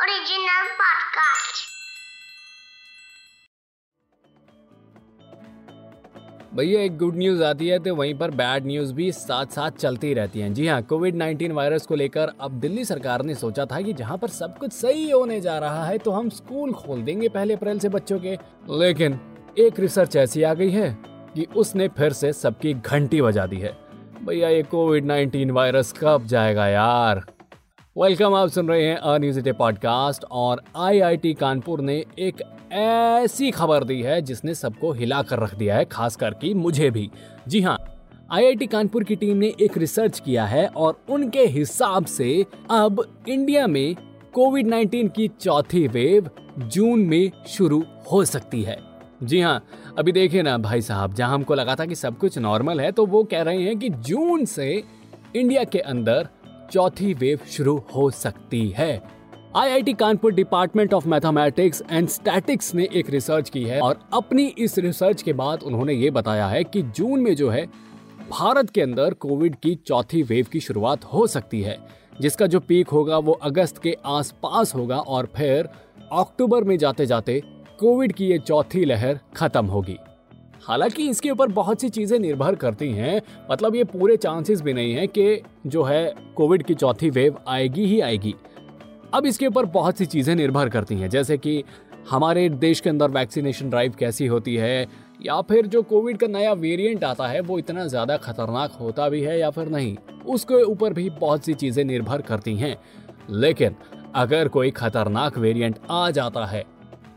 Original podcast. भैया, एक good news आती है तो वहीं पर बैड न्यूज़ भी साथ साथ चलती रहती हैं। जी हाँ कोविड 19 वायरस को लेकर अब दिल्ली सरकार ने सोचा था कि जहाँ पर सब कुछ सही होने जा रहा है तो हम स्कूल खोल देंगे पहले अप्रैल से बच्चों के। लेकिन एक रिसर्च ऐसी आ गई है कि उसने फिर से सबकी घंटी बजा दी है। भैया, ये कोविड 19 वायरस कब जाएगा यार? वेलकम आप सुन रहे हैं अ न्यूज़ डे पॉडकास्ट और आईआईटी कानपुर ने एक ऐसी खबर दी है जिसने सबको हिला कर रख दिया है, खास करके मुझे भी। जी हाँ आईआईटी कानपुर की टीम ने एक रिसर्च किया है और उनके हिसाब से अब इंडिया में कोविड 19 की चौथी वेव जून में शुरू हो सकती है। जी हाँ अभी देखिए ना भाई साहब, जहाँ हमको लगा था कि सब कुछ नॉर्मल है तो वो कह रहे हैं कि जून से इंडिया के अंदर चौथी वेव शुरू हो सकती है। IIT Kanpur department of mathematics and statics ने एक रिसर्च की है और अपनी इस रिसर्च के बाद उन्होंने ये बताया है कि जून में जो है, भारत के अंदर कोविड की चौथी वेव की शुरुआत हो सकती है, जिसका जो पीक होगा वो अगस्त के आसपास होगा और फिर अक्टूबर में जाते जाते कोविड की ये चौथी लहर खत्म होगी। हालाँकि इसके ऊपर बहुत सी चीज़ें निर्भर करती हैं। मतलब ये पूरे चांसेस भी नहीं है कि जो है कोविड की चौथी वेव आएगी ही आएगी। अब इसके ऊपर बहुत सी चीज़ें निर्भर करती हैं, जैसे कि हमारे देश के अंदर वैक्सीनेशन ड्राइव कैसी होती है, या फिर जो कोविड का नया वेरिएंट आता है, वो इतना ज़्यादा खतरनाक होता भी है या फिर नहीं, उसके ऊपर भी बहुत सी चीज़ें निर्भर करती हैं। लेकिन अगर कोई खतरनाक वेरिएंट आ जाता है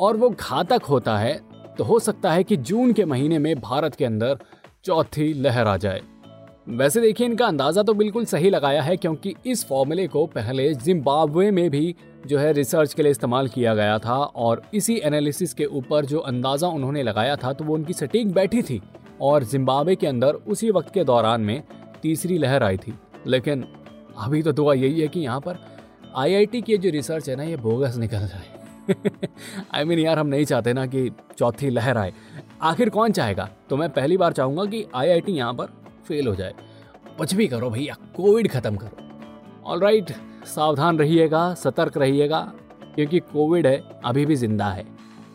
और वो घातक होता है तो हो सकता है कि जून के महीने में भारत के अंदर चौथी लहर आ जाए। वैसे देखिए, इनका अंदाज़ा तो बिल्कुल सही लगाया है क्योंकि इस फॉर्मूले को पहले जिम्बाब्वे में भी जो है रिसर्च के लिए इस्तेमाल किया गया था और इसी एनालिसिस के ऊपर जो अंदाज़ा उन्होंने लगाया था तो वो उनकी सटीक बैठी थी और जिम्बाब्वे के अंदर उसी वक्त के दौरान में तीसरी लहर आई थी। लेकिन अभी तो दुआ यही है कि यहाँ पर आईआईटी की जो रिसर्च है ना, ये बोगस निकल जाए। आई मीन यार, हम नहीं चाहते ना कि चौथी लहर आए। आखिर कौन चाहेगा? तो मैं पहली बार चाहूँगा कि आई आई टी यहाँ पर फेल हो जाए। कुछ भी करो भैया कोविड खत्म करो। ऑल राइट सावधान रहिएगा, सतर्क रहिएगा, क्योंकि कोविड है, अभी भी ज़िंदा है।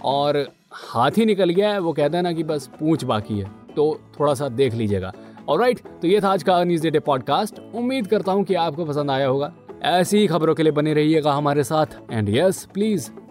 और हाथ ही निकल गया है, वो कहते हैं ना कि बस पूछ बाकी है। तो थोड़ा सा देख लीजिएगा। और राइट तो ये था आज का न्यूज़ डे पॉडकास्ट उम्मीद करता हूँ कि आपको पसंद आया होगा। ऐसी ही खबरों के लिए बने रहिएगा हमारे साथ। And yes please